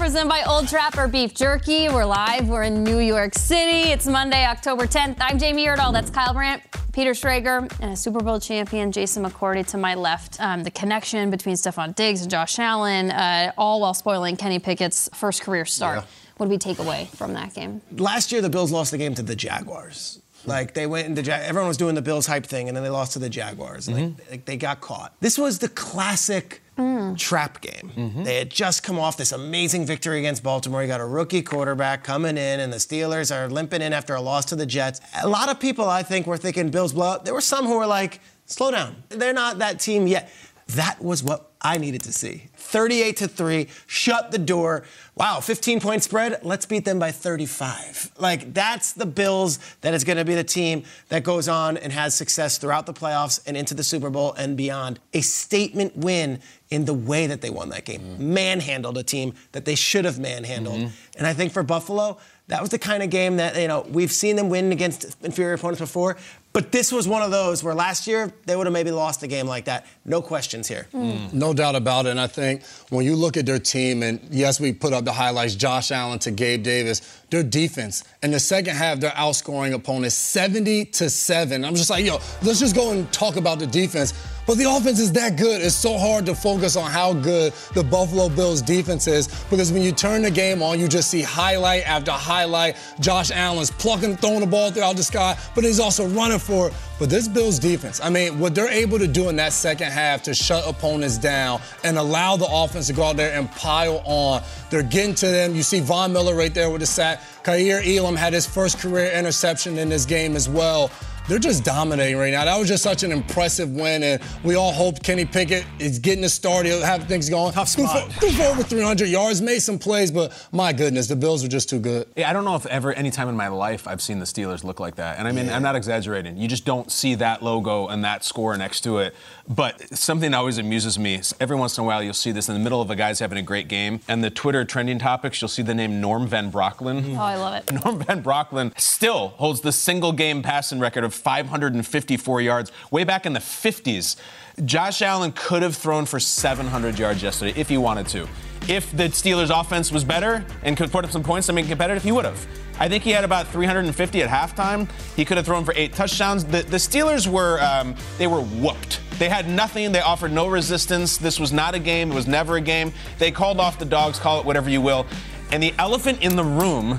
presented by Old Trapper Beef Jerky. We're live. We're in New York City. It's Monday, October 10th. I'm Jamie Erdahl. That's Kyle Brandt, Peter Schrager, and a Super Bowl champion, Jason McCourty, to my left. Um, the connection between Stefon Diggs and Josh Allen, uh, all while spoiling Kenny Pickett's first career start. Yeah. What do we take away from that game? Last year, the Bills lost the game to the Jaguars. Like they went into Jag- everyone was doing the Bills hype thing, and then they lost to the Jaguars. and Like, like, they got caught. This was the classic Mm. trap game. Mm-hmm. They had just come off this amazing victory against Baltimore. You got a rookie quarterback coming in, and the Steelers are limping in after a loss to the Jets. A lot of people, I think, were thinking Bills blowout. There were some who were like, "Slow down. They're not that team yet." That was what I needed to see. 38 to 3, shut the door. Wow, 15 point spread. Let's beat them by 35. Like, that's the Bills that is going to be the team that goes on and has success throughout the playoffs and into the Super Bowl and beyond. A statement win in the way that they won that game. Mm-hmm. Manhandled a team that they should have manhandled. Mm-hmm. And I think for Buffalo, that was the kind of game that, you know, we've seen them win against inferior opponents before, but this was one of those where last year they would have maybe lost a game like that. No questions here. Mm. No doubt about it. And I think when you look at their team, and yes, we put up the highlights Josh Allen to Gabe Davis, their defense. In the second half, they're outscoring opponents 70 to 7. I'm just like, yo, let's just go and talk about the defense. But the offense is that good. It's so hard to focus on how good the Buffalo Bills defense is because when you turn the game on, you just see highlight after highlight. Josh Allen's plucking, throwing the ball throughout the sky, but he's also running for. But this Bills defense, I mean, what they're able to do in that second half to shut opponents down and allow the offense to go out there and pile on, they're getting to them. You see Von Miller right there with the sack. Kaiir Elam had his first career interception in this game as well. They're just dominating right now. That was just such an impressive win, and we all hope Kenny Pickett is getting the start. He'll have things going. Tough Threw spot. for, threw for over 300 yards, made some plays, but my goodness, the Bills are just too good. Yeah, I don't know if ever, any time in my life, I've seen the Steelers look like that. And I mean, I'm not exaggerating. You just don't see that logo and that score next to it. But something that always amuses me every once in a while, you'll see this in the middle of a guy's having a great game, and the Twitter trending topics, you'll see the name Norm Van Brocklin. Oh, I love it. Norm Van Brocklin still holds the single game passing record of 554 yards way back in the 50s. Josh Allen could have thrown for 700 yards yesterday if he wanted to. If the Steelers' offense was better and could put up some points to make it competitive, he would have. I think he had about 350 at halftime. He could have thrown for eight touchdowns. The, the Steelers were um, they were whooped. They had nothing. They offered no resistance. This was not a game. It was never a game. They called off the dogs. Call it whatever you will. And the elephant in the room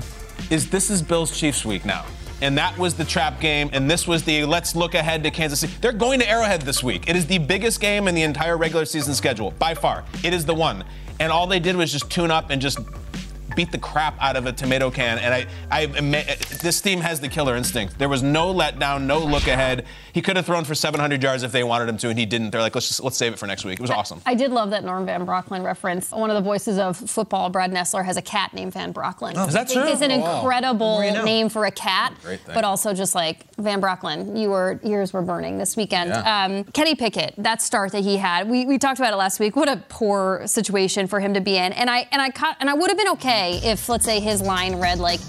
is this is Bills Chiefs week now. And that was the trap game, and this was the let's look ahead to Kansas City. They're going to Arrowhead this week. It is the biggest game in the entire regular season schedule, by far. It is the one. And all they did was just tune up and just beat the crap out of a tomato can. And I, I, this team has the killer instinct. There was no letdown, no look ahead. He could have thrown for 700 yards if they wanted him to, and he didn't. They're like, let's just let's save it for next week. It was awesome. I did love that Norm Van Brocklin reference. One of the voices of football, Brad Nessler, has a cat named Van Brocklin. Is that true? It's an Oh, incredible know. name for a cat, thing. but also just like Van Brocklin, you were ears were burning this weekend. Yeah. Um, Kenny Pickett, that start that he had, we, we talked about it last week. What a poor situation for him to be in, and I and I caught, and I would have been okay if let's say his line read like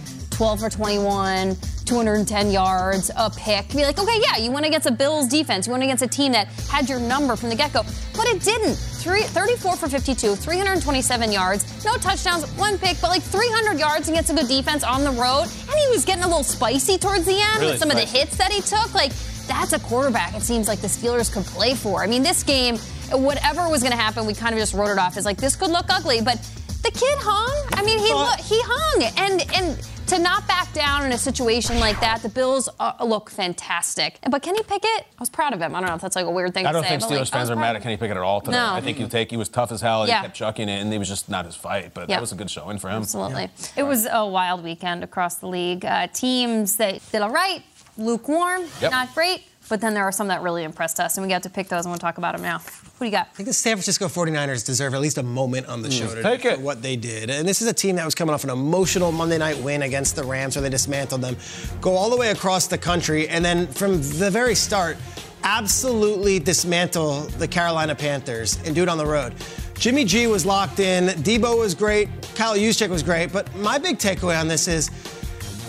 12 for 21. 210 yards, a pick. Be like, okay, yeah, you went against a Bills defense. You went against a team that had your number from the get go. But it didn't. Three, 34 for 52, 327 yards, no touchdowns, one pick, but like 300 yards against a good defense on the road. And he was getting a little spicy towards the end Really with some of the hits that he took. Like, that's a quarterback it seems like the Steelers could play for. I mean, this game, whatever was going to happen, we kind of just wrote it off as like, this could look ugly. But the kid hung. I mean, he, look, he hung. And, and, to not back down in a situation like that, the Bills uh, look fantastic. But Kenny Pickett, I was proud of him. I don't know if that's like a weird thing I to don't say. think but, Steelers like, fans are mad at. Kenny Pickett at all today. No. I think he take he was tough as hell and Yeah. he kept chucking it, and he was just not his fight. But Yeah. that was a good showing for him. Absolutely. It was a wild weekend across the league. Uh, teams that did all right, lukewarm, Yep. not great. But then there are some that really impressed us, and we got to pick those, and we'll talk about them now. What do you got? I think the San Francisco 49ers deserve at least a moment on the mm. show today Take it. for what they did. And this is a team that was coming off an emotional Monday night win against the Rams where they dismantled them, go all the way across the country, and then from the very start, absolutely dismantle the Carolina Panthers and do it on the road. Jimmy G was locked in, Deebo was great, Kyle Juszczyk was great, but my big takeaway on this is,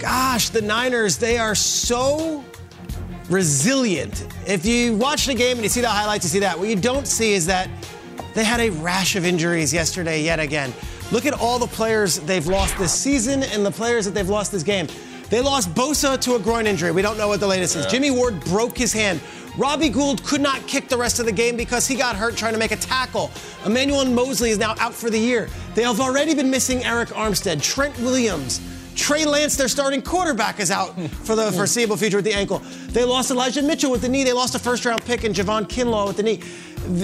gosh, the Niners, they are so resilient. If you watch the game and you see the highlights, you see that. What you don't see is that they had a rash of injuries yesterday yet again. Look at all the players they've lost this season and the players that they've lost this game. They lost Bosa to a groin injury. We don't know what the latest is. Jimmy Ward broke his hand. Robbie Gould could not kick the rest of the game because he got hurt trying to make a tackle. Emmanuel Moseley is now out for the year. They have already been missing Arik Armstead, Trent Williams, Trey Lance, their starting quarterback, is out for the foreseeable future with the ankle. They lost Elijah Mitchell with the knee. They lost a first round pick in Javon Kinlaw with the knee.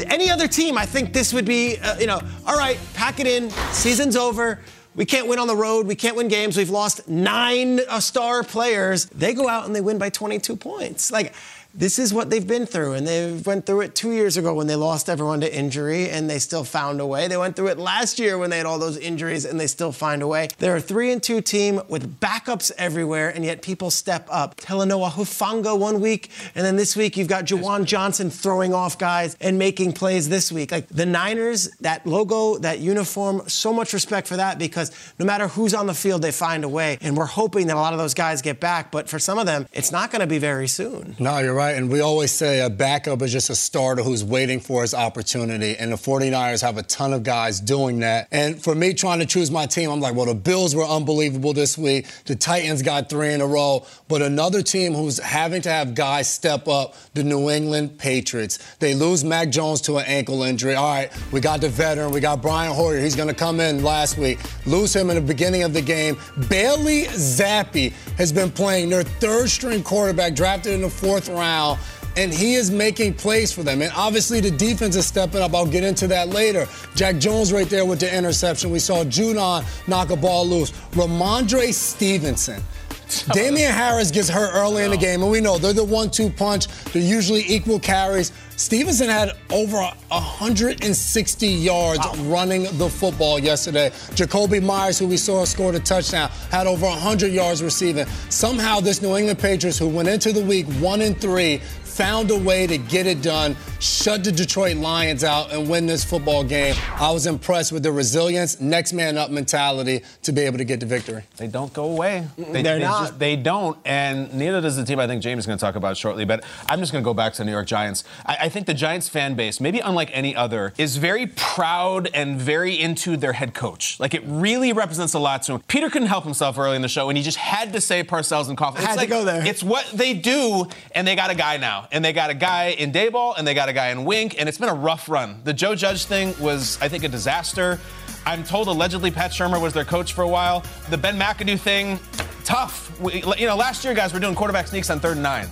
Any other team, I think this would be, uh, you know, all right, pack it in. Season's over. We can't win on the road. We can't win games. We've lost nine uh, star players. They go out and they win by 22 points. Like, this is what they've been through, and they went through it two years ago when they lost everyone to injury, and they still found a way. They went through it last year when they had all those injuries, and they still find a way. They're a three and two team with backups everywhere, and yet people step up. Talanoa Hufanga one week, and then this week you've got Jawan Johnson throwing off guys and making plays this week. Like the Niners, that logo, that uniform, so much respect for that because no matter who's on the field, they find a way, and we're hoping that a lot of those guys get back. But for some of them, it's not going to be very soon. No, you're right. And we always say a backup is just a starter who's waiting for his opportunity. And the 49ers have a ton of guys doing that. And for me, trying to choose my team, I'm like, well, the Bills were unbelievable this week. The Titans got three in a row. But another team who's having to have guys step up, the New England Patriots. They lose Mac Jones to an ankle injury. All right, we got the veteran. We got Brian Hoyer. He's going to come in last week. Lose him in the beginning of the game. Bailey Zappe has been playing their third string quarterback drafted in the fourth round. And he is making plays for them. And obviously, the defense is stepping up. I'll get into that later. Jack Jones right there with the interception. We saw Judon knock a ball loose. Rhamondre Stevenson. Damien Harris gets hurt early in the game, and we know they're the one-two punch. They're usually equal carries. Stevenson had over 160 yards running the football yesterday. Jakobi Meyers, who we saw scored a touchdown, had over 100 yards receiving. Somehow, this New England Patriots, who went into the week one and three, found a way to get it done, shut the Detroit Lions out, and win this football game. I was impressed with the resilience, next man up mentality to be able to get the victory. They don't go away. They, They're they not. Just, they don't, and neither does the team. I think James is going to talk about shortly. But I'm just going to go back to the New York Giants. I, I think the Giants fan base, maybe unlike any other, is very proud and very into their head coach. Like it really represents a lot to him. Peter couldn't help himself early in the show, and he just had to say Parcells and Coughlin. It's Had to go there. It's what they do, and they got a guy now, and they got a guy in Daboll, and they got a guy in Wink, and it's been a rough run. The Joe Judge thing was, I think, a disaster. I'm told allegedly Pat Shurmur was their coach for a while. The Ben McAdoo thing, tough. We, you know, last year, guys, we're doing quarterback sneaks on third and nine.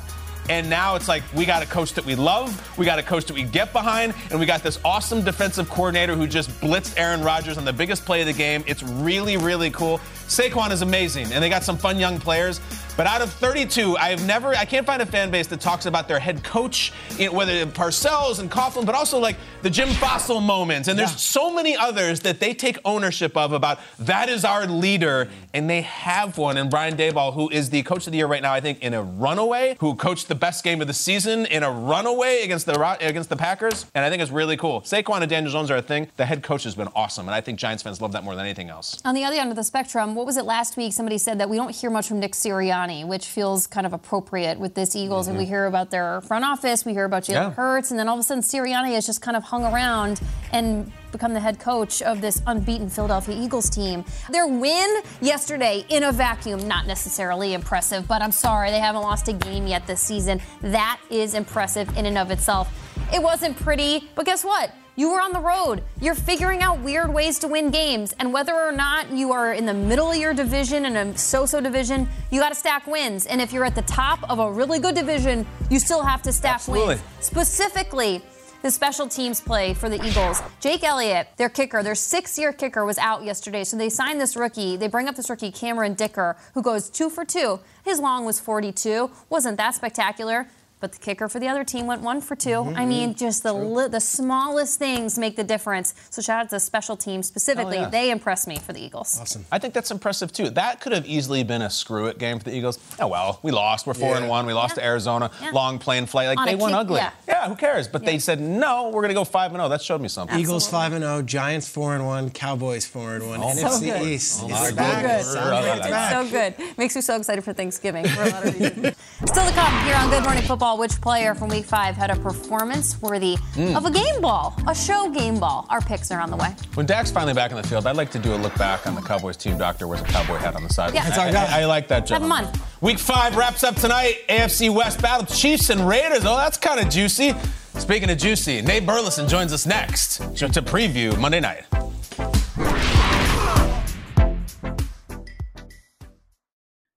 And now it's like we got a coach that we love, we got a coach that we get behind, and we got this awesome defensive coordinator who just blitzed Aaron Rodgers on the biggest play of the game. It's really, really cool. Saquon is amazing, and they got some fun young players. But out of 32, I've never, I can't find a fan base that talks about their head coach, you know, whether Parcells and Coughlin, but also like the Jim Fassel moments. And there's so many others that they take ownership of about that is our leader, and they have one. And Brian Daboll, who is the coach of the year right now, I think, in a runaway, who coached the best game of the season in a runaway against the against the Packers, and I think it's really cool. Saquon and Daniel Jones are a thing. The head coach has been awesome, and I think Giants fans love that more than anything else. On the other end of the spectrum, what was it last week? Somebody said that we don't hear much from Nick Sirianni, which feels kind of appropriate with this Eagles. Mm-hmm. And we hear about their front office, we hear about Jalen yeah. Hurts, and then all of a sudden Sirianni has just kind of hung around and become the head coach of this unbeaten Philadelphia Eagles team. Their win yesterday in a vacuum, not necessarily impressive, but I'm sorry, they haven't lost a game yet this season. That is impressive in and of itself. It wasn't pretty, but guess what? You were on the road. You're figuring out weird ways to win games. And whether or not you are in the middle of your division in a so so division, you got to stack wins. And if you're at the top of a really good division, you still have to stack Absolutely. wins. Specifically, the special teams play for the Eagles. Jake Elliott, their kicker, their six year kicker, was out yesterday. So they signed this rookie. They bring up this rookie, Cameron Dicker, who goes two for two. His long was 42. Wasn't that spectacular. But the kicker for the other team went one for 2 mm-hmm. I mean, just the li- the smallest things make the difference. So shout out to the special team specifically. Oh, yeah. They impressed me for the Eagles. Awesome. I think that's impressive too. That could have easily been a screw it game for the Eagles. Oh well, we lost. We're four yeah. and one. We lost yeah. to Arizona. Long plane flight. Like On they won ugly. Yeah. who cares? But they said no. We're gonna go five and zero. Oh. That showed me something. Absolutely. Eagles five and zero. Giants four and one. Cowboys four and one. Oh, NFC so good. East. Oh, it's back. good. It's so good. Makes me so excited for Thanksgiving for a lot of reasons. Still to come here on Good Morning Football. Which player from Week Five had a performance worthy mm. of a game ball, a show game ball. Our picks are on the way. When Dak's finally back in the field, I'd like to do a look back on the Cowboys team. Doctor wears a cowboy hat on the side. Yeah. That's our guy. I, I, like that. Have fun. Week Five wraps up tonight. AFC West battle: Chiefs and Raiders. Oh, that's kind of juicy. Speaking of juicy, Nate Burleson joins us next to preview Monday night.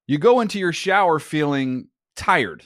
You go into your shower feeling tired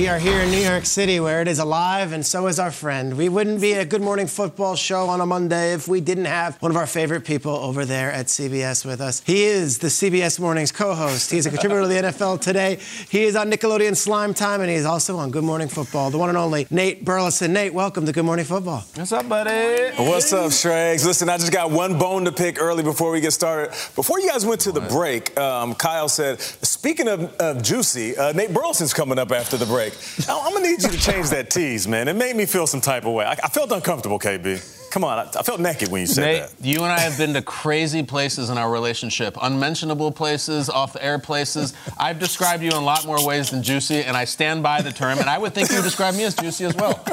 We are here in New York City where it is alive and so is our friend. We wouldn't be a Good Morning Football show on a Monday if we didn't have one of our favorite people over there at CBS with us. He is the CBS Mornings co-host. He's a contributor to the NFL Today. He is on Nickelodeon Slime Time and he is also on Good Morning Football. The one and only Nate Burleson. Nate, welcome to Good Morning Football. What's up, buddy? What's up, Shrags? Listen, I just got one bone to pick early before we get started. Before you guys went to the break, um, Kyle said, speaking of, of juicy, uh, Nate Burleson's coming up after the break. I'm gonna need you to change that tease, man. It made me feel some type of way. I, I felt uncomfortable, KB. Come on, I, I felt naked when you said Nate, that. you and I have been to crazy places in our relationship, unmentionable places, off the air places. I've described you in a lot more ways than juicy, and I stand by the term. And I would think you describe me as juicy as well.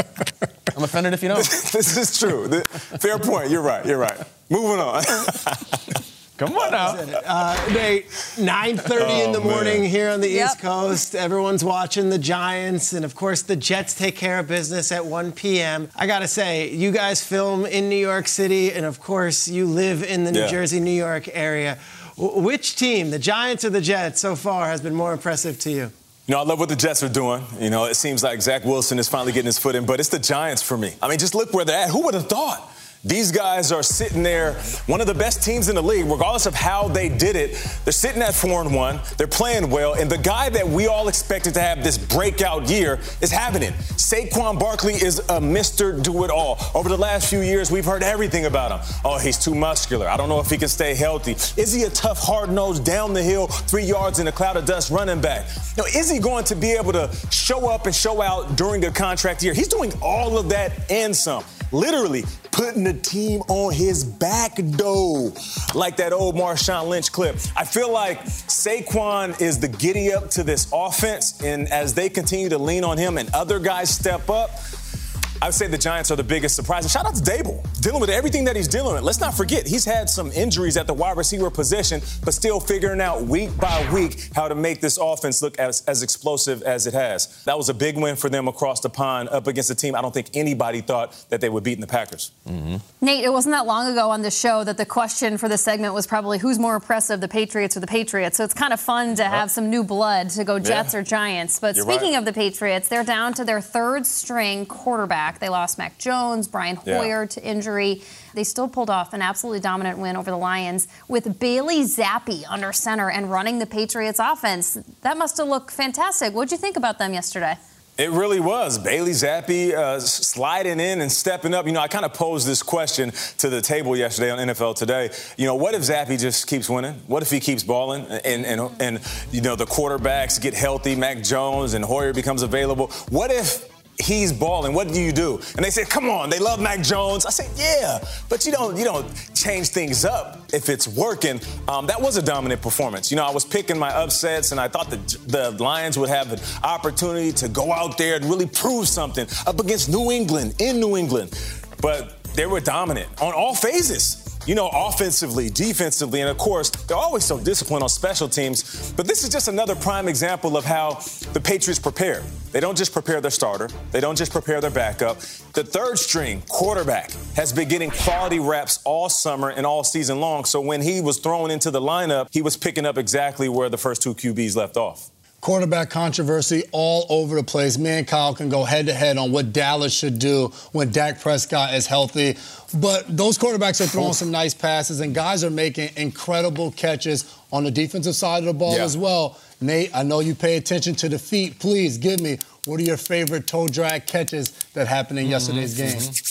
I'm offended if you don't. this is true. The- fair point. You're right. You're right. Moving on. Come on now. Uh, Nate, 9.30 in the Oh, morning man. here on the Yep. East Coast. Everyone's watching the Giants. And, of course, the Jets take care of business at 1 p.m. I got to say, you guys film in New York City. And, of course, you live in the New Yeah. Jersey, New York area. W- which team, the Giants or the Jets, so far has been more impressive to you? You know, I love what the Jets are doing. You know, it seems like Zach Wilson is finally getting his foot in, but it's the Giants for me. I mean, just look where they're at. Who would have thought? These guys are sitting there, one of the best teams in the league, regardless of how they did it. They're sitting at four and one. They're playing well, and the guy that we all expected to have this breakout year is having it. Saquon Barkley is a Mr. Do It All. Over the last few years, we've heard everything about him. Oh, he's too muscular. I don't know if he can stay healthy. Is he a tough, hard nosed, down the hill, three yards in a cloud of dust running back? Now, is he going to be able to show up and show out during a contract year? He's doing all of that and some. Literally putting the team on his back, though, like that old Marshawn Lynch clip. I feel like Saquon is the giddy up to this offense, and as they continue to lean on him and other guys step up, I would say the Giants are the biggest surprise. And shout out to Daboll, dealing with everything that he's dealing with. Let's not forget, he's had some injuries at the wide receiver position, but still figuring out week by week how to make this offense look as, as explosive as it has. That was a big win for them across the pond up against a team I don't think anybody thought that they would beat in the Packers. Mm-hmm. Nate, it wasn't that long ago on the show that the question for the segment was probably who's more impressive, the Patriots or the Patriots. So it's kind of fun to have some new blood to go Jets or Giants. But You're speaking right. of the Patriots, they're down to their third string quarterback. They lost Mac Jones, Brian Yeah. Hoyer to injury. They still pulled off an absolutely dominant win over the Lions with Bailey Zappe under center and running the Patriots offense. That must have looked fantastic. What'd you think about them yesterday? It really was. Bailey Zappe uh, sliding in and stepping up. You know, I kind of posed this question to the table yesterday on NFL Today. You know, what if Zappe just keeps winning? What if he keeps balling and, and, and you know, the quarterbacks get healthy, Mac Jones and Hoyer becomes available? What if he's balling. What do you do? And they said, come on, they love Mac Jones. I said, yeah, but you don't you don't change things up if it's working. Um, that was a dominant performance. You know, I was picking my upsets, and I thought the the Lions would have an opportunity to go out there and really prove something up against New England in New England, but they were dominant on all phases you know, offensively, defensively, and of course, they're always so disciplined on special teams. But this is just another prime example of how the Patriots prepare. They don't just prepare their starter, they don't just prepare their backup. The third string quarterback has been getting quality reps all summer and all season long. So when he was thrown into the lineup, he was picking up exactly where the first two QBs left off. Quarterback controversy all over the place. Me and Kyle can go head to head on what Dallas should do when Dak Prescott is healthy. But those quarterbacks are throwing some nice passes, and guys are making incredible catches on the defensive side of the ball Yeah. as well. Nate, I know you pay attention to the feet. Please give me what are your favorite toe drag catches that happened in mm-hmm. yesterday's game? Mm-hmm.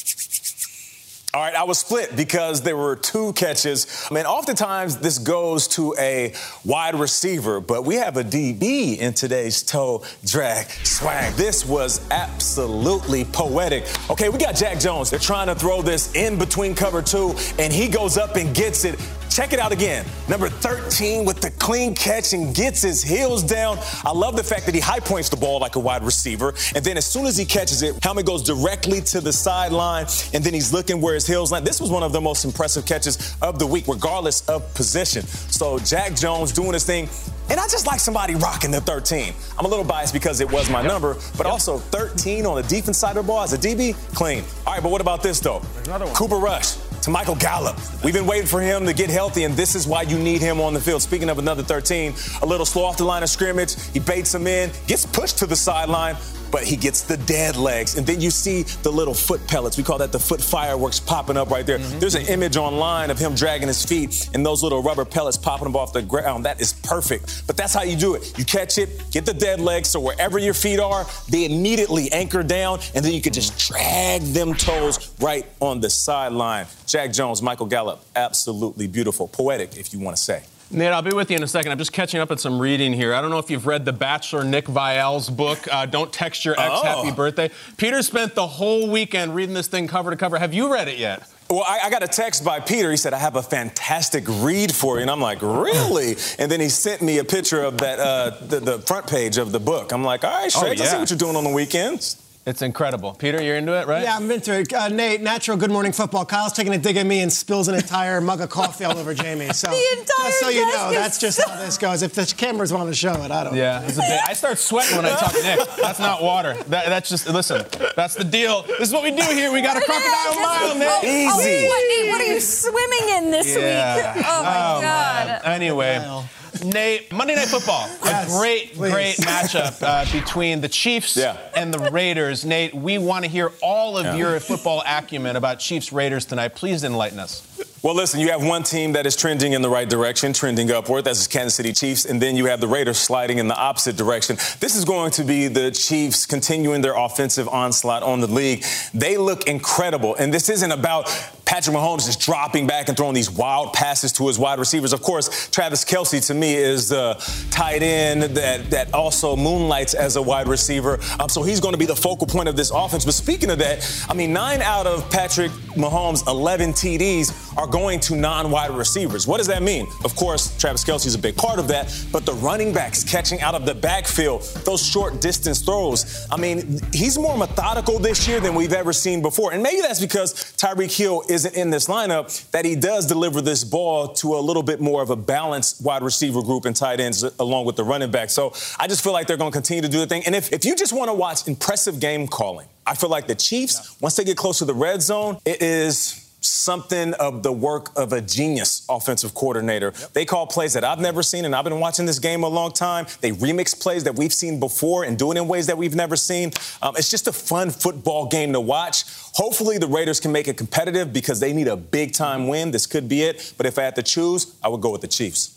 All right, I was split because there were two catches. I mean, oftentimes this goes to a wide receiver, but we have a DB in today's toe drag swag. This was absolutely poetic. Okay, we got Jack Jones. They're trying to throw this in between cover two, and he goes up and gets it. Check it out again. Number 13 with the clean catch and gets his heels down. I love the fact that he high points the ball like a wide receiver. And then as soon as he catches it, helmet goes directly to the sideline. And then he's looking where his land. This was one of the most impressive catches of the week, regardless of position. So Jack Jones doing his thing. And I just like somebody rocking the 13. I'm a little biased because it was my number, but also 13 on the defense side of the ball as a DB, clean. All right, but what about this though? Cooper Rush to Michael Gallup. We've been waiting for him to get healthy, and this is why you need him on the field. Speaking of another 13, a little slow off the line of scrimmage. He baits him in, gets pushed to the sideline, but he gets the dead legs. And then you see the little foot pellets. We call that the foot fireworks popping up right there. Mm-hmm. There's an image online of him dragging his feet and those little rubber pellets popping up off the ground. That is perfect. But that's how you do it. You catch it, get the dead legs, so wherever your feet are, they immediately anchor down, and then you can just drag them toes right on the sideline. Jack Jones, Michael Gallup, absolutely beautiful. Poetic, if you want to say. Nate, I'll be with you in a second. I'm just catching up on some reading here. I don't know if you've read The Bachelor, Nick Viall's book, uh, Don't Text Your Ex Oh. Happy Birthday. Peter spent the whole weekend reading this thing cover to cover. Have you read it yet? Well, I, I got a text by Peter. He said, I have a fantastic read for you. And I'm like, really? And then he sent me a picture of that, uh, the, the front page of the book. I'm like, all right, Oh, Shrek, I see what you're doing on the weekends. It's incredible. Peter, you're into it, right? Yeah, I'm into it. Uh, Nate, natural Good Morning Football. Kyle's taking a dig at me and spills an entire mug of coffee all over Jamie. So The entire just so you know, that's just how this goes. If the cameras want to show it, I don't. Yeah, it's a bit, I start sweating when I talk to Nick. That's not water. That, that's just listen. That's the deal. This is what we do here. We got a crocodile mile, Nick. Oh, what, Nate, what are you swimming in this Yeah. week? Oh my God. Anyway. Nate, Monday Night Football, Yes, a great, please. great matchup uh, between the Chiefs Yeah. and the Raiders. Nate, we want to hear all of Yeah. your football acumen about Chiefs Raiders tonight. Please enlighten us. Well, listen, you have one team that is trending in the right direction, trending upward. That's the Kansas City Chiefs. And then you have the Raiders sliding in the opposite direction. This is going to be the Chiefs continuing their offensive onslaught on the league. They look incredible. And this isn't about Patrick Mahomes just dropping back and throwing these wild passes to his wide receivers. Of course, Travis Kelsey to me is the tight end that, that also moonlights as a wide receiver. Um, so he's going to be the focal point of this offense. But speaking of that, I mean, nine out of Patrick Mahomes' 11 TDs are going to non-wide receivers. What does that mean? Of course, Travis Kelce is a big part of that, but the running backs catching out of the backfield, those short distance throws. I mean, he's more methodical this year than we've ever seen before. And maybe that's because Tyreek Hill isn't in this lineup that he does deliver this ball to a little bit more of a balanced wide receiver group and tight ends along with the running back. So I just feel like they're going to continue to do the thing. And if, if you just want to watch impressive game calling, I feel like the Chiefs, once they get close to the red zone, it is something of the work of a genius offensive coordinator. They call plays that I've never seen, and I've been watching this game a long time. They remix plays that we've seen before and do it in ways that we've never seen. Um, it's just a fun football game to watch. Hopefully, the Raiders can make it competitive because they need a big time win. This could be it. But if I had to choose, I would go with the Chiefs.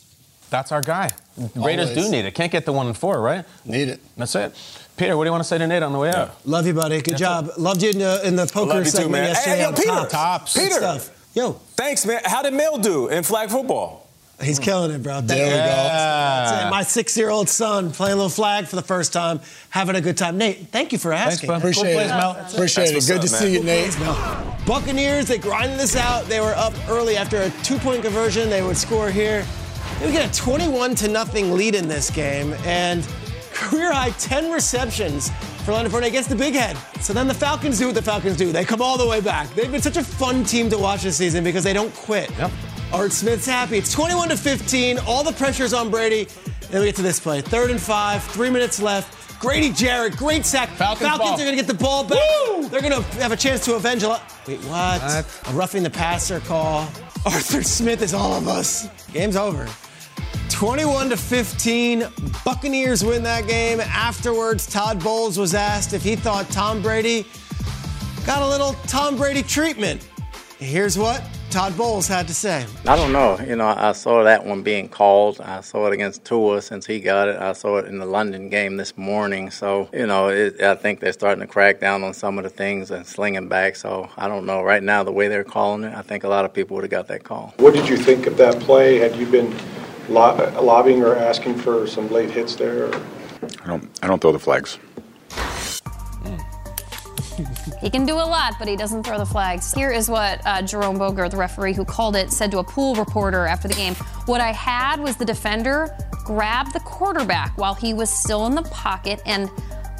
That's our guy. Raiders Always. do need it. Can't get the one and four, right? Need it. That's it. Peter, what do you want to say to Nate on the way out? Love you, buddy. Good job. Loved you in the, in the poker love you too, man. yesterday. Hey, yo, Peter. Tops. Tops. Peter. stuff. Yo, Thanks, man. How did Mel do in flag football? he's killing it, bro. Thank There we you. go. That's it. My six-year-old son playing a little flag for the first time, having a good time. Nate, thank you for asking. bud. Cool Appreciate plays, it. Mel. Appreciate That's it. Good what's to up, see you, man. Nate. Buccaneers, they grinded this out. They were up early after a two-point conversion. They would score here. They would get a 21 to nothing lead in this game, and career high 10 receptions for Leonard Fournette against the big head. So then the Falcons do what the Falcons do. They come all the way back. They've been such a fun team to watch this season because they don't quit. Yep. Art Smith's happy. It's 21 to 15. All the pressure's on Brady. Then we get to this play. Third and five, three minutes left. Grady Jarrett, great sack. Falcons ball. are going to get the ball back. They're going to have a chance to avenge a lot. Wait, what? What? A roughing the passer call. Arthur Smith is all of us. Game's over. 21 to 15. Buccaneers win that game. Afterwards, Todd Bowles was asked if he thought Tom Brady got a little Tom Brady treatment. Here's what Todd Bowles had to say. I don't know. You know, I saw that one being called. I saw it against Tua since he got it. I saw it in the London game this morning. So, you know, it, I think they're starting to crack down on some of the things and slinging back. So, I don't know. Right now, the way they're calling it, I think a lot of people would have got that call. What did you think of that play? Had you been lo- lobbying or asking for some late hits there? Or? I don't. I don't throw the flags. He can do a lot, but he doesn't throw the flags. Here is what uh, Jerome Boger, the referee who called it, said to a pool reporter after the game. What I had was the defender grab the quarterback while he was still in the pocket and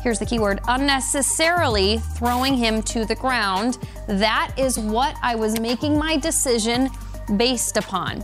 here's the key word unnecessarily throwing him to the ground. That is what I was making my decision based upon.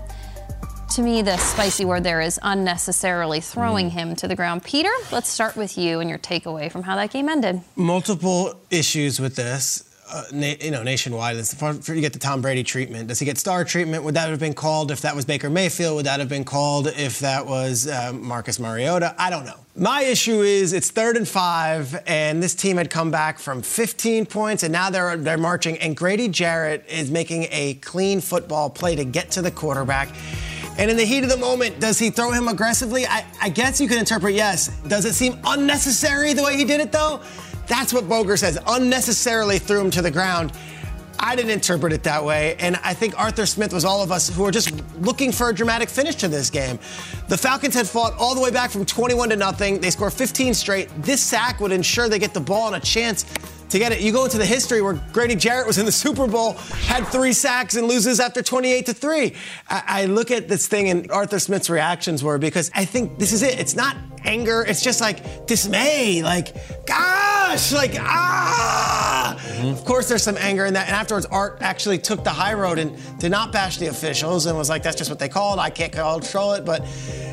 To me, the spicy word there is unnecessarily throwing him to the ground. Peter, let's start with you and your takeaway from how that game ended. multiple issues with this. uh, na- you know, nationwide. As far you get the Tom Brady treatment, does he get star treatment? Would that have been called if that was Baker Mayfield? Would that have been called if that was uh, Marcus Mariota? I don't know. My issue is it's third and five, and this team had come back from 15 points, and now they're they're marching. And Grady Jarrett is making a clean football play to get to the quarterback. And in the heat of the moment, does he throw him aggressively? I, I guess you can interpret yes. Does it seem unnecessary the way he did it, though? That's what Boger says. Unnecessarily threw him to the ground. I didn't interpret it that way, and I think Arthur Smith was all of us who were just looking for a dramatic finish to this game. The Falcons had fought all the way back from 21 to nothing. They score 15 straight. This sack would ensure they get the ball and a chance to get it. You go into the history where Grady Jarrett was in the Super Bowl, had three sacks, and loses after 28 to three. I, I look at this thing, and Arthur Smith's reactions were because I think this is it. It's not anger. It's just like dismay, like gosh, like ah. Of course, there's some anger in that. And afterwards, Art actually took the high road and did not bash the officials and was like, "That's just what they call it. I can't control it." But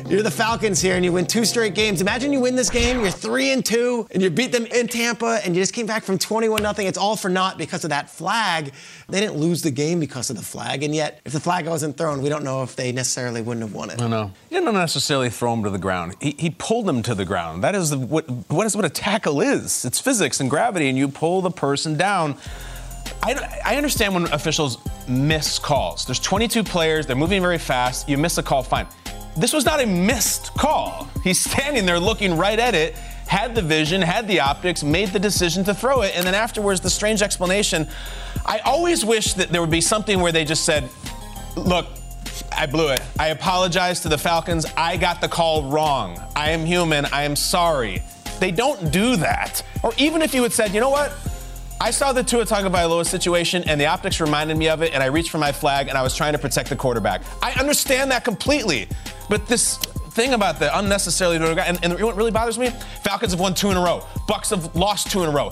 you're the Falcons here, and you win two straight games. Imagine you win this game. You're three and two, and you beat them in Tampa, and you just came back from 21 nothing. It's all for naught because of that flag. They didn't lose the game because of the flag, and yet if the flag wasn't thrown, we don't know if they necessarily wouldn't have won it. I know. He didn't necessarily throw him to the ground. He, he pulled him to the ground. That is what what is what a tackle is. It's physics and gravity, and you pull the person down. I, I understand when officials miss calls. There's 22 players. They're moving very fast. You miss a call, fine. This was not a missed call. He's standing there looking right at it, had the vision, had the optics, made the decision to throw it, and then afterwards, the strange explanation. I always wish that there would be something where they just said, look, I blew it. I apologize to the Falcons. I got the call wrong. I am human. I am sorry. They don't do that. Or even if you had said, you know what? I saw the Tua Tagovailoa situation, and the optics reminded me of it, and I reached for my flag, and I was trying to protect the quarterback. I understand that completely, but this thing about the unnecessarily and, and what really bothers me, Falcons have won two in a row. Bucks have lost two in a row.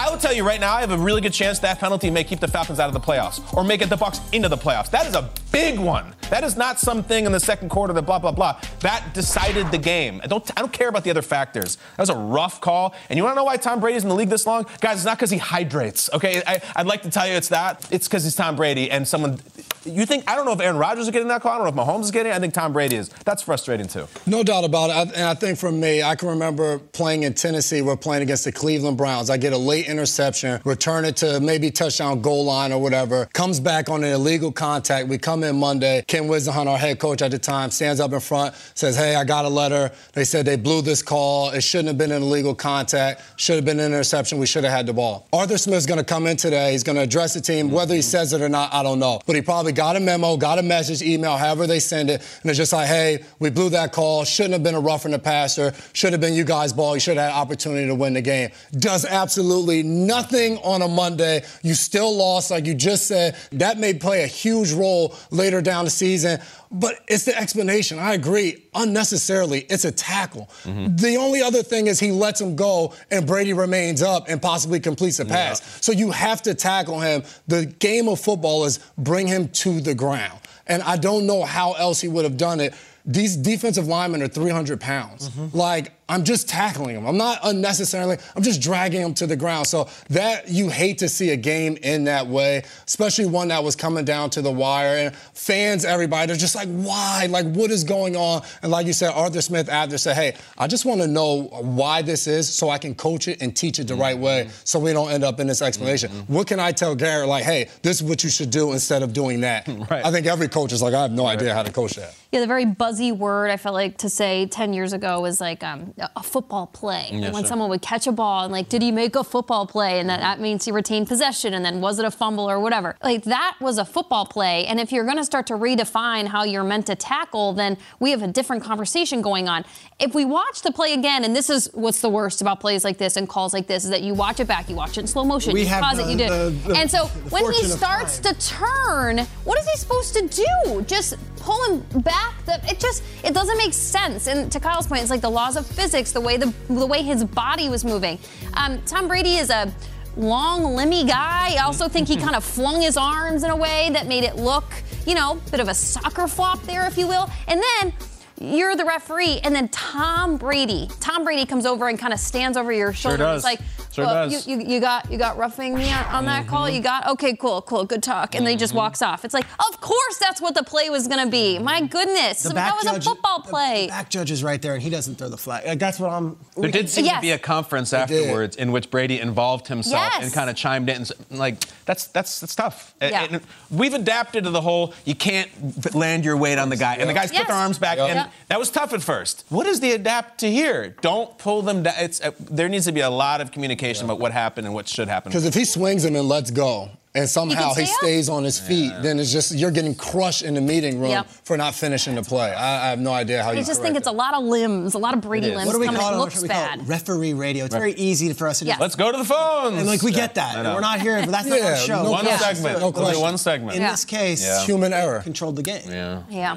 I will tell you right now, I have a really good chance that penalty may keep the Falcons out of the playoffs or may get the Bucks into the playoffs. That is a big one. That is not something in the second quarter that blah blah blah. That decided the game. I don't I don't care about the other factors. That was a rough call. And you want to know why Tom Brady's in the league this long, guys? It's not because he hydrates. Okay, I, I'd like to tell you it's that. It's because he's Tom Brady and someone. You think I don't know if Aaron Rodgers is getting that call. I don't know if Mahomes is getting. it. I think Tom Brady is. That's frustrating too. No doubt about it. And I think for me, I can remember playing in Tennessee. We're playing against the Cleveland Browns. I get a late interception, return it to maybe touchdown goal line or whatever. Comes back on an illegal contact. We come in Monday. Ken Whisenhunt, our head coach at the time, stands up in front, says, "Hey, I got a letter. They said they blew this call. It shouldn't have been an illegal contact. Should have been an interception. We should have had the ball." Arthur Smith's going to come in today. He's going to address the team. Whether he says it or not, I don't know. But he probably got a memo, got a message, email, however they send it, and it's just like, "Hey, we blew that call. Shouldn't have been a roughing the passer. Should have been you guys' ball. You should have had opportunity to win the game." Does absolutely nothing on a Monday. You still lost, like you just said. That may play a huge role later down the season. But it's the explanation. I agree. Unnecessarily, it's a tackle. Mm-hmm. The only other thing is he lets him go and Brady remains up and possibly completes a pass. So you have to tackle him. The game of football is bring him to the ground. And I don't know how else he would have done it. These defensive linemen are 300 pounds. Like, I'm just tackling them. I'm not unnecessarily, I'm just dragging them to the ground. So that you hate to see a game in that way, especially one that was coming down to the wire. And fans, everybody, they're just like, why? Like, what is going on? And like you said, Arthur Smith after said, hey, I just want to know why this is so I can coach it and teach it the right way so we don't end up in this explanation. What can I tell Garrett? Like, hey, this is what you should do instead of doing that. Right. I think every coach is like, I have no idea how to coach that. Yeah, the very buzzy word I felt like to say 10 years ago was like um, a football play. Yeah, and when sure. someone would catch a ball and like, did he make a football play? And that, that means he retained possession. And then was it a fumble or whatever? Like that was a football play. And if you're going to start to redefine how you're meant to tackle, then we have a different conversation going on. If we watch the play again, and this is what's the worst about plays like this and calls like this, is that you watch it back, you watch it in slow motion, We you have pause the- it, you do. the- the- and so when he starts time. to turn, what is he supposed to do? Just pull him back? That it just it doesn't make sense. And to Kyle's point, it's like the laws of physics, the way the the way his body was moving. Um, Tom Brady is a long, limby guy. I also think he kind of flung his arms in a way that made it look, you know, bit of a soccer flop there, if you will. And then you're the referee, and then Tom Brady. Tom Brady comes over and kind of stands over your shoulder. Sure does. He's like, Sure Well, does. You, you, you got you got roughing me on, on that call. Mm-hmm. You got okay, cool, cool, good talk, and then he just mm-hmm. walks off. It's like, of course, that's what the play was gonna be. My mm-hmm. goodness, that was a football play. The Back judge is right there, and he doesn't throw the flag. Like, that's what I'm. There we did seem Yes. to be a conference afterwards in which Brady involved himself Yes. and kind of chimed in. And, s- like that's that's that's tough. And- Yeah. and we've adapted to the whole you can't land your weight on the guy, and the guys Yes. put their arms back, Yep. and Yep. that was tough at first. What is the adapt to here? Don't pull them down. It's uh, there needs to be a lot of communication about what happened and what should happen. Because if he swings him and lets go, and somehow he, stay up. stays on his feet, then it's just you're getting crushed in the meeting room Yep. for not finishing the play. I, I have no idea how you. I you. just think it's a lot of limbs, a lot of Brady limbs What do we coming. call It it? looks What we call bad. it? Referee radio. It's very easy for us to Yeah. just. Let's go to the phones. And like we get that. We're not here, but that's not Yeah, our show. no one question. segment. No Only question. one segment. In Yeah. this case, Yeah. human error. controlled the game. yeah. Yeah.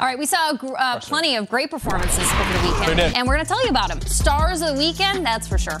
All right, we saw uh, plenty of great performances over the weekend, Sure did. and we're going to tell you about them. Stars of the weekend, that's for sure.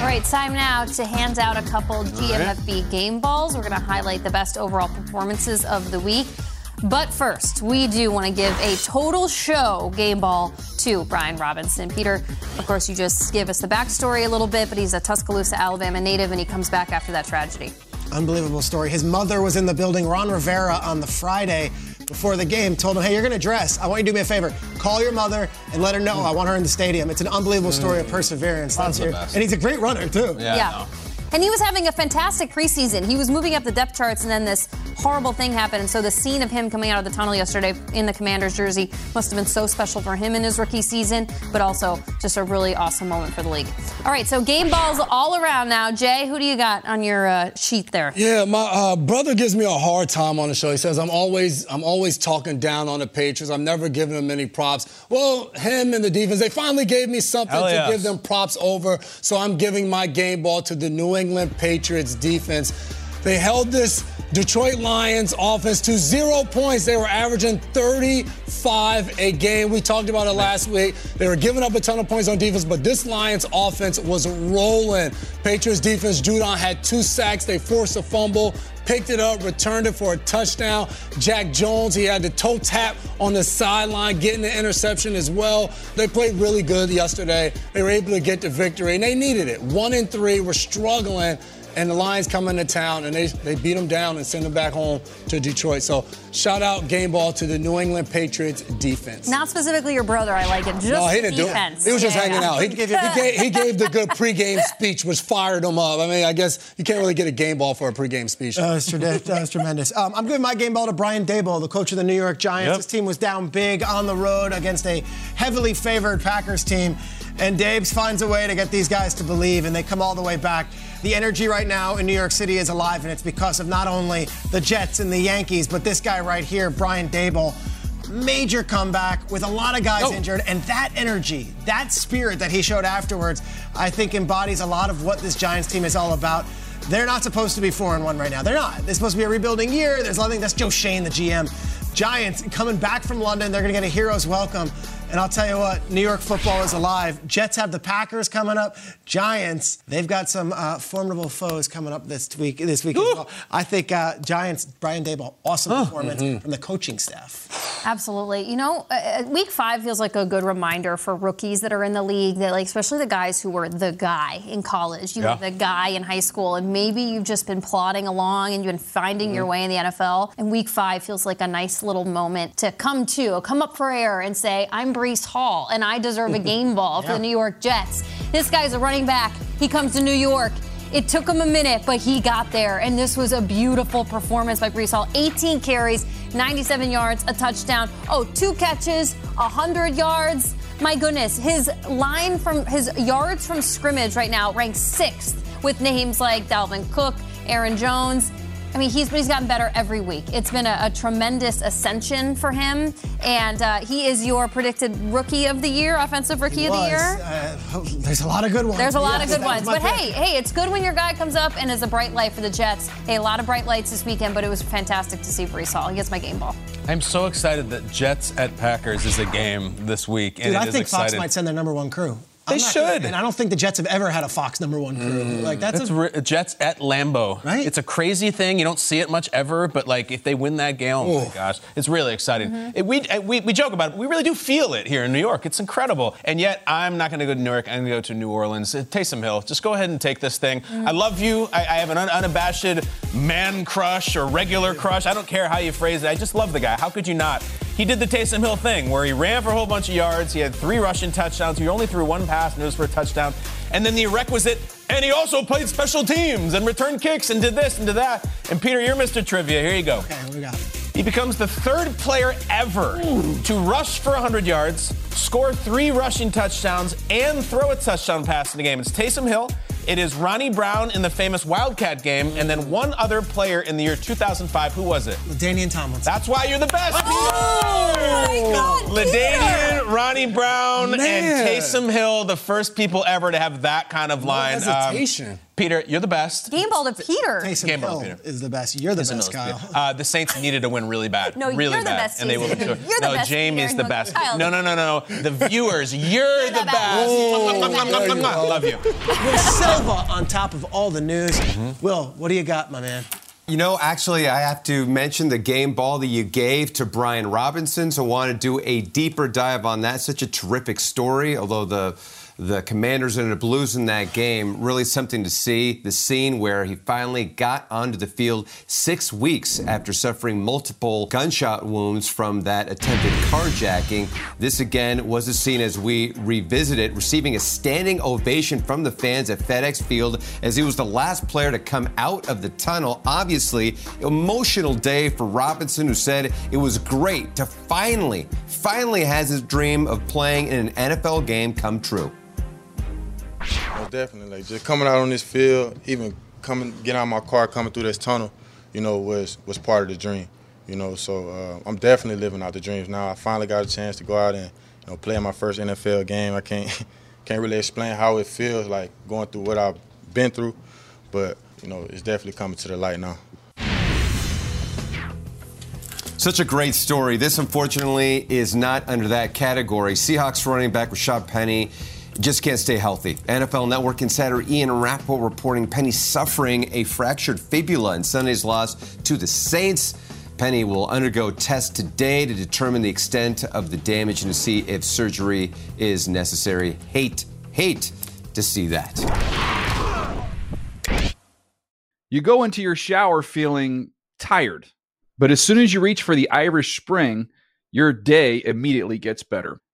All right, time now to hand out a couple GMFB game balls. We're going to highlight the best overall performances of the week. But first, we do want to give a total show game ball to Brian Robinson. Peter, of course, you just give us the backstory a little bit, but he's a Tuscaloosa, Alabama native, and he comes back after that tragedy. Unbelievable story. His mother was in the building. Ron Rivera on the Friday before the game told him, "Hey, you're going to dress. I want you to do me a favor. Call your mother and let her know I want her in the stadium." It's an unbelievable story of mm. perseverance. Ron's the your- best. and he's a great runner too. Yeah. And he was having a fantastic preseason. He was moving up the depth charts, and then this horrible thing happened. And so the scene of him coming out of the tunnel yesterday in the Commanders jersey must have been so special for him in his rookie season, but also just a really awesome moment for the league. All right, so game balls all around now. Jay, who do you got on your uh, sheet there? Yeah, my uh, brother gives me a hard time on the show. He says I'm always I'm always talking down on the Patriots. I'm never giving them any props. Well, him and the defense, they finally gave me something Hell to yes. give them props over. So I'm giving my game ball to the New England Patriots defense. They held this Detroit Lions offense to zero points. They were averaging 35 a game. We talked about it last week. They were giving up a ton of points on defense, but this Lions offense was rolling. Patriots defense, Judon had two sacks. They forced a fumble, picked it up, returned it for a touchdown. Jack Jones, he had the toe tap on the sideline, getting the interception as well. They played really good yesterday. They were able to get the victory, and they needed it. One and three were struggling and the Lions come into town and they, they beat them down and send them back home to Detroit. So shout out game ball to the New England Patriots defense. Not specifically your brother, I like it. Just no, he didn't defense. do it. He was just Yeah, hanging yeah. out. He, he, gave, he gave the good pregame speech, which fired him up. I mean, I guess you can't really get a game ball for a pregame speech. That was, tremendous. that was tremendous. Um, I'm giving my game ball to Brian Daboll, the coach of the New York Giants. Yep. His team was down big on the road against a heavily favored Packers team. And Dabes finds a way to get these guys to believe, and they come all the way back. The energy right now in New York City is alive, and it's because of not only the Jets and the Yankees, but this guy right here, Brian Daboll. major comeback with a lot of guys Oh. injured, and that energy, that spirit that he showed afterwards, I think embodies a lot of what this Giants team is all about. They're not supposed to be four and one right now. They're not. They're supposed to be a rebuilding year. There's nothing. That's Joe Schoen, the GM. Giants coming back from London. They're going to get a hero's welcome. And I'll tell you what, New York football is alive. Jets have the Packers coming up. Giants, they've got some uh, formidable foes coming up this week. This week as well. I think uh, Giants, Brian Daboll, awesome performance from the coaching staff. Absolutely. You know, uh, uh, week five feels like a good reminder for rookies that are in the league that, like, especially the guys who were the guy in college, you Yeah. were the guy in high school, and maybe you've just been plodding along and you've been finding your Mhm. way in the NFL. And week five feels like a nice little moment to come to, come up for air and say, I'm Breece Hall and I deserve a game ball for the New York Jets. This guy's a running back. He comes to New York. It took him a minute, but he got there. And this was a beautiful performance by Breece Hall. 18 carries, 97 yards, a touchdown. Oh, two catches, 100 yards. My goodness, his line from his yards from scrimmage right now ranks sixth with names like Dalvin Cook, Aaron Jones. I mean, he's he's gotten better every week. It's been a, a tremendous ascension for him, and uh, he is your predicted rookie of the year, offensive rookie of the Was, year. uh, there's a lot of good ones. There's a lot Yes, of good ones. But pick. hey, hey, it's good when your guy comes up and is a bright light for the Jets. Hey, a lot of bright lights this weekend, but it was fantastic to see Breece Hall. He gets my game ball. I'm so excited that Jets at Packers is a game this week, and Dude, it I is think Fox might send their number one crew. They I'm not- should. and I don't think the Jets have ever had a Fox number one crew. Like that's, That's a, ri- Jets at Lambeau. Right? It's a crazy thing. You don't see it much ever, but like if they win that game, oh my gosh, it's really exciting. Mm-hmm. It- we, we we joke about it. We really do feel it here in New York. It's incredible. And yet, I'm not going to go to New York. I'm going to go to New Orleans. Uh, Taysom Hill, just go ahead and take this thing. Mm. I love you. I, I have an un- unabashed man crush or regular crush. I don't care how you phrase it. I just love the guy. How could you not? He did the Taysom Hill thing where he ran for a whole bunch of yards. He had three rushing touchdowns. He only threw one pass and it was for a touchdown. And then the requisite, and he also played special teams and returned kicks and did this and did that. And Peter, you're Mr. Trivia. Here you go. Okay, we got it. He becomes the third player ever to rush for 100 yards, score three rushing touchdowns, and throw a touchdown pass in the game. It's Taysom Hill. It is Ronnie Brown in the famous Wildcat game, and then one other player in the year 2005. Who was it? Danian Tomlinson. That's why you're the best. Oh, my God, LaDainian, Ronnie Brown, Man. and Taysom Hill, the first people ever to have that kind of line. Um, hesitation. Peter, you're the best. Game ball to Peter. Taysom Game ball, Hill Peter. is the best. You're the best, Kyle. Uh, the Saints needed to win really bad. No, really you're the best, And they will Jason. do it. You're the no, best, Jamie's Peter. the No, best. Kyle. No, no, no, no, no. The viewers, you're, the, the best. best. there you go. Love you. Will Selva on top of all the news. Mm-hmm. Will, what do you got, my man? You know, actually, I have to mention the game ball that you gave to Brian Robinson. So, I want to do a deeper dive on that. Such a terrific story. Although the the Commanders ended up losing that game, really something to see. The scene where he finally got onto the field six weeks after suffering multiple gunshot wounds from that attempted carjacking. This again was a scene as we revisit it, receiving a standing ovation from the fans at FedEx Field as he was the last player to come out of the tunnel. Obviously, emotional day for Robinson, who said it was great to finally, finally has his dream of playing in an NFL game come true. Definitely. Like just coming out on this field, even coming, getting out my car, coming through this tunnel, you know, was was part of the dream. You know, so uh, I'm definitely living out the dreams now. I finally got a chance to go out and you know play my first NFL game. I can't can't really explain how it feels like going through what I've been through, but you know, it's definitely coming to the light now. Such a great story. This, unfortunately, is not under that category. Seahawks running back Rashaad Penny just can't stay healthy. NFL Network insider Ian Rapoport reporting Penny suffering a fractured fibula in Sunday's loss to the Saints. Penny will undergo tests today to determine the extent of the damage and to see if surgery is necessary. Hate, hate to see that. You go into your shower feeling tired, but as soon as you reach for the Irish Spring, your day immediately gets better.